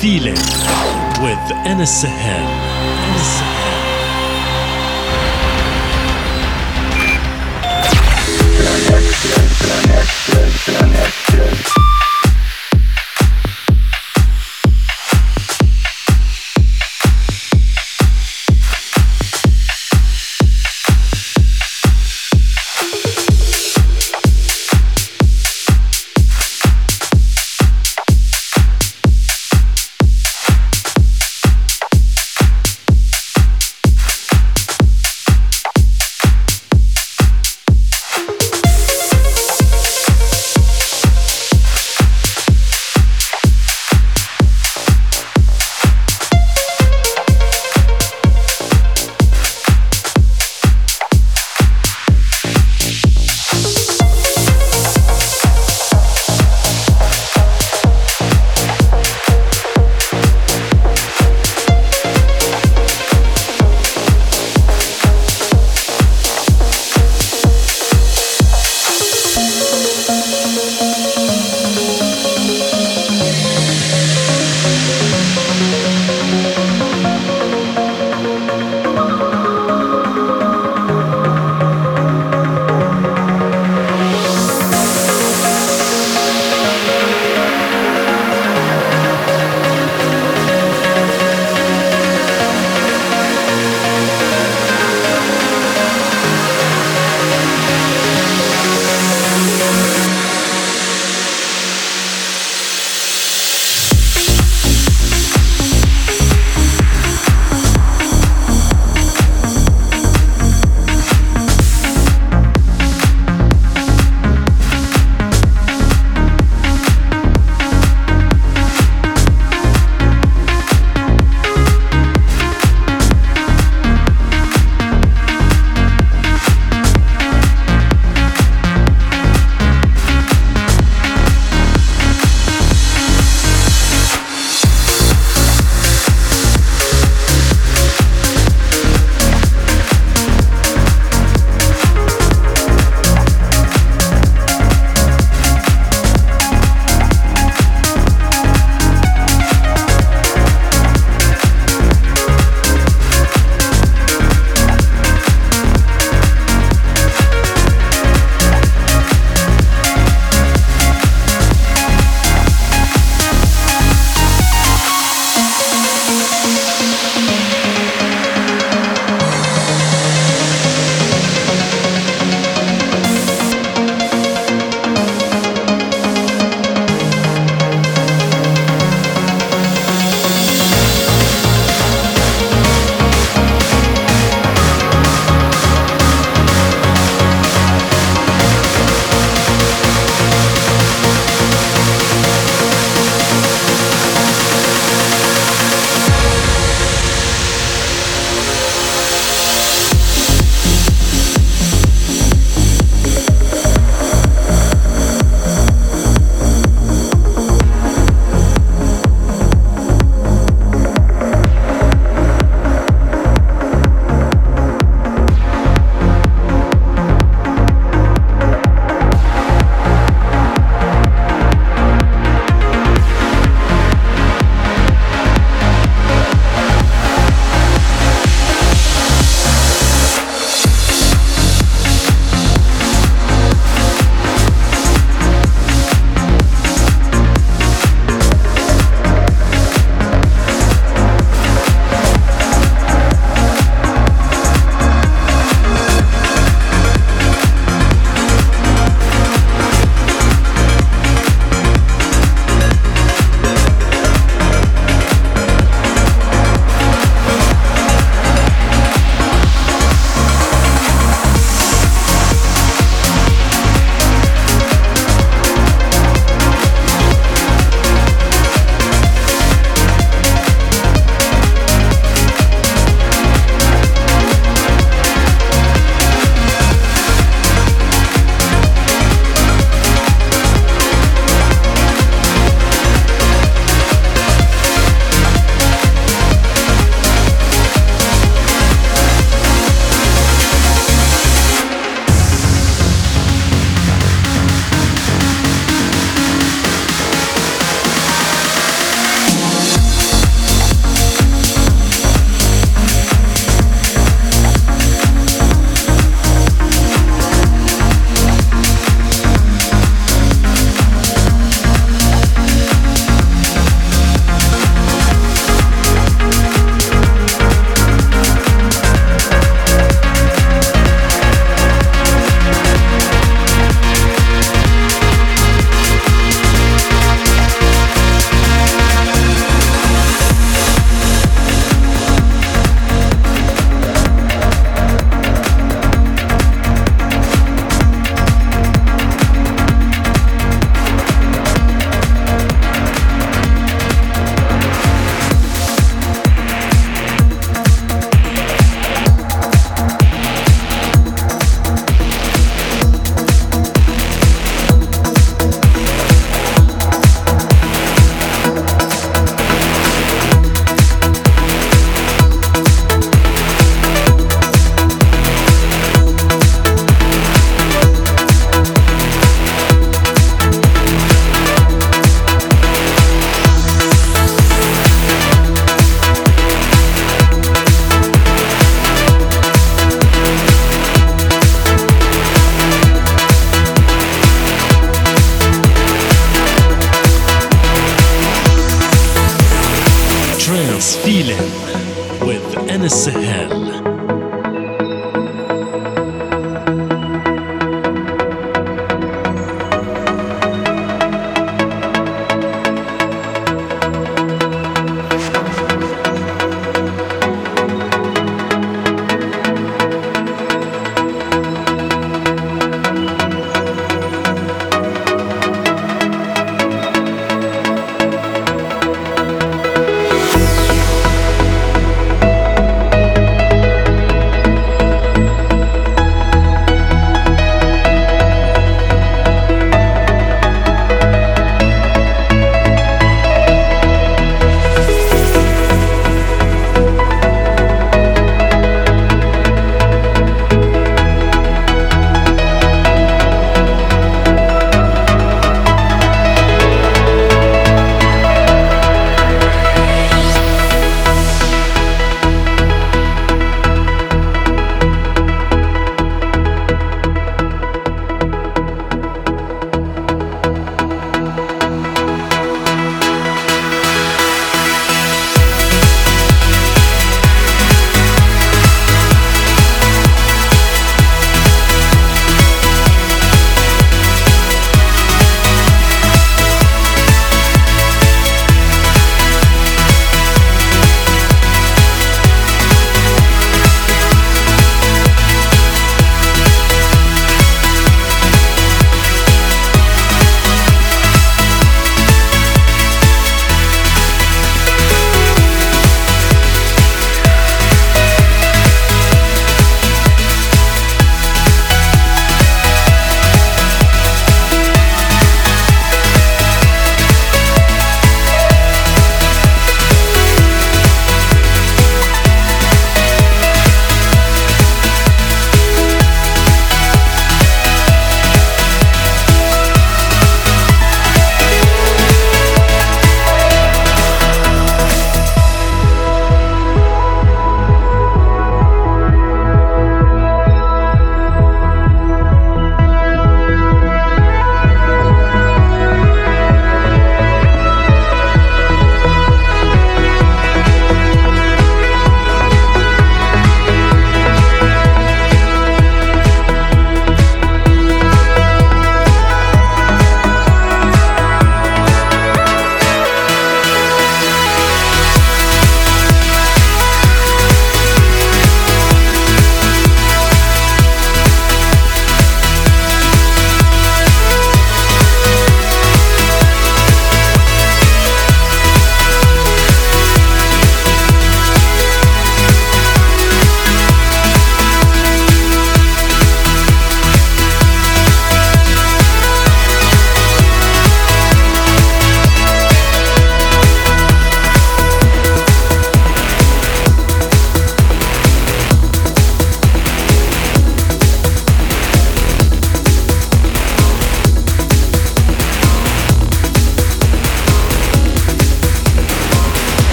Feeling with Anas Sahel.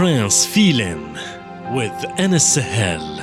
Trance feeling with Anas Sahel.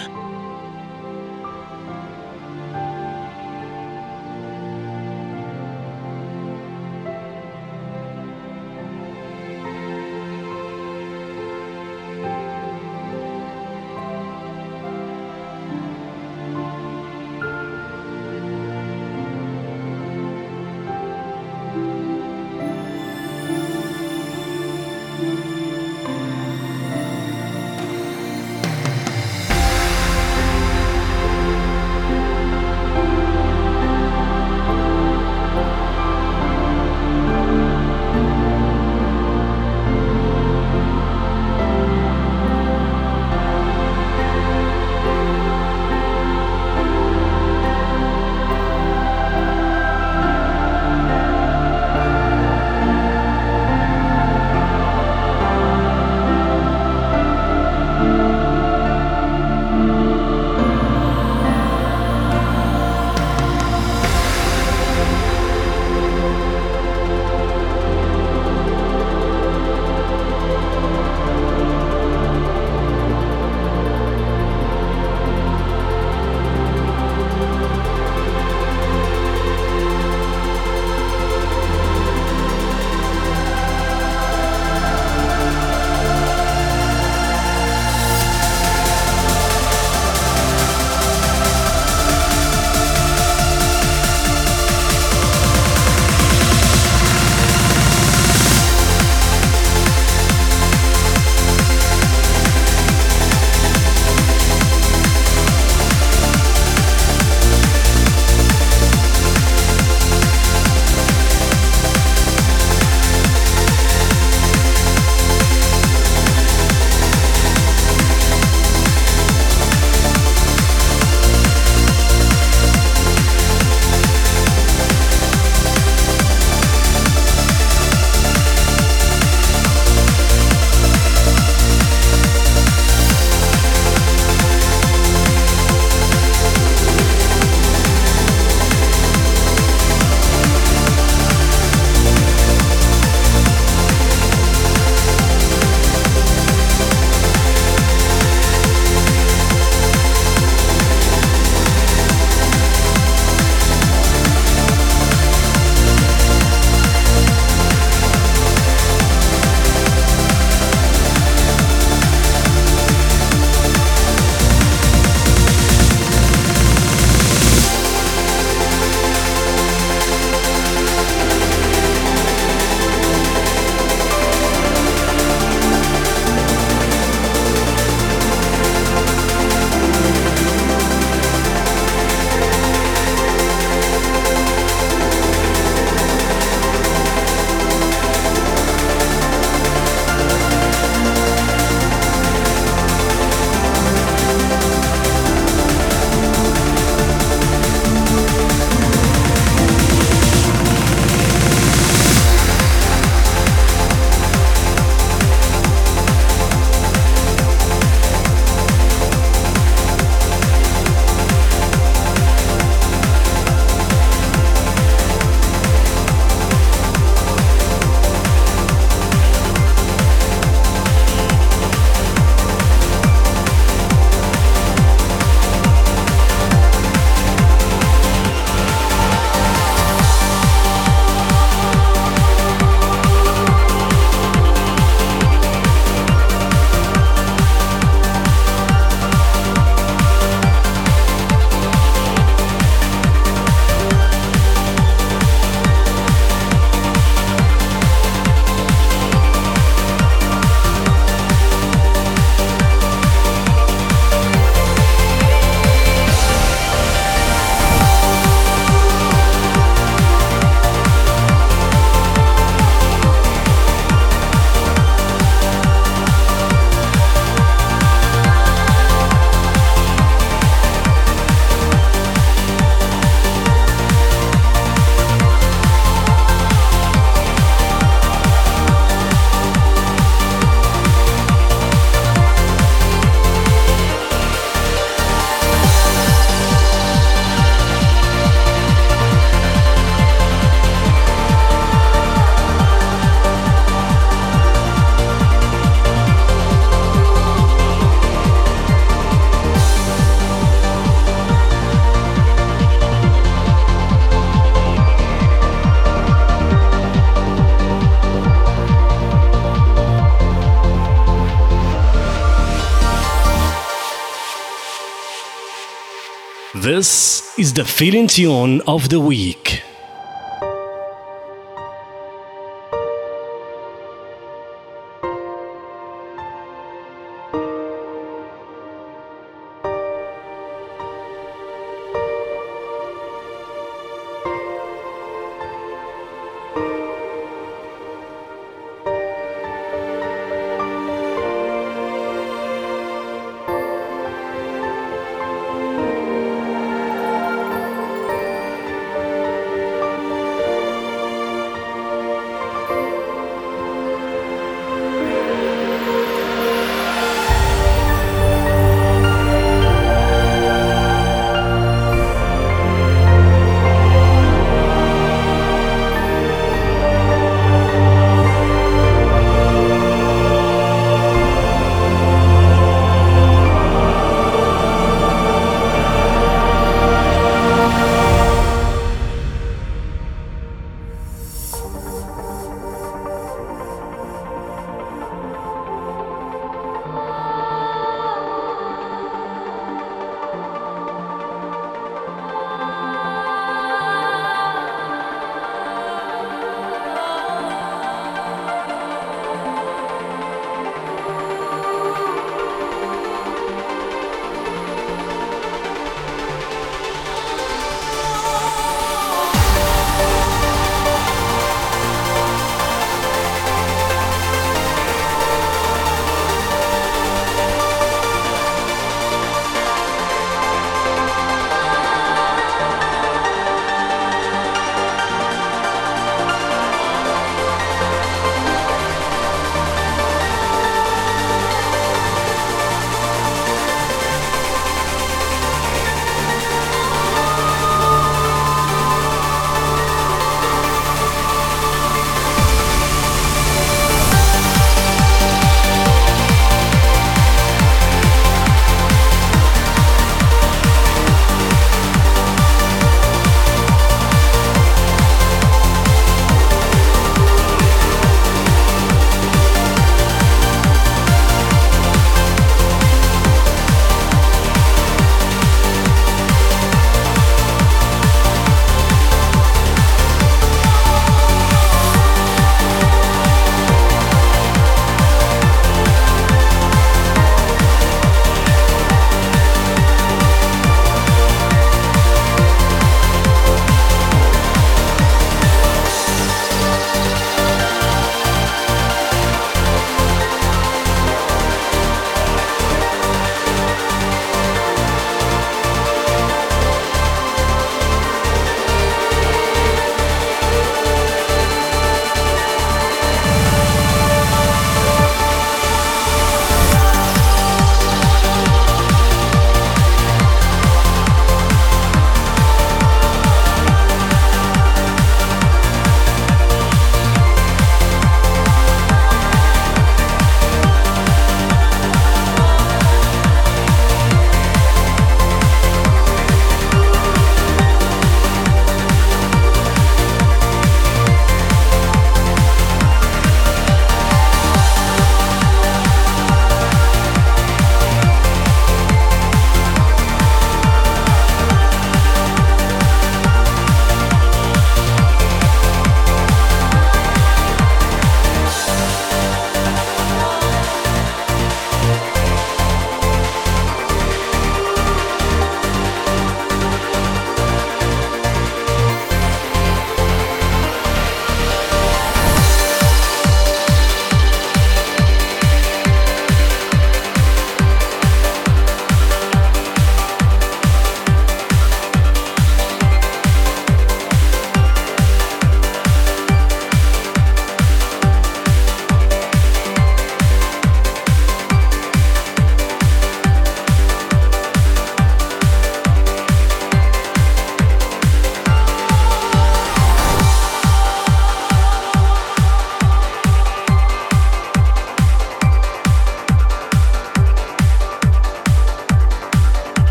This is the feeling tune of the week.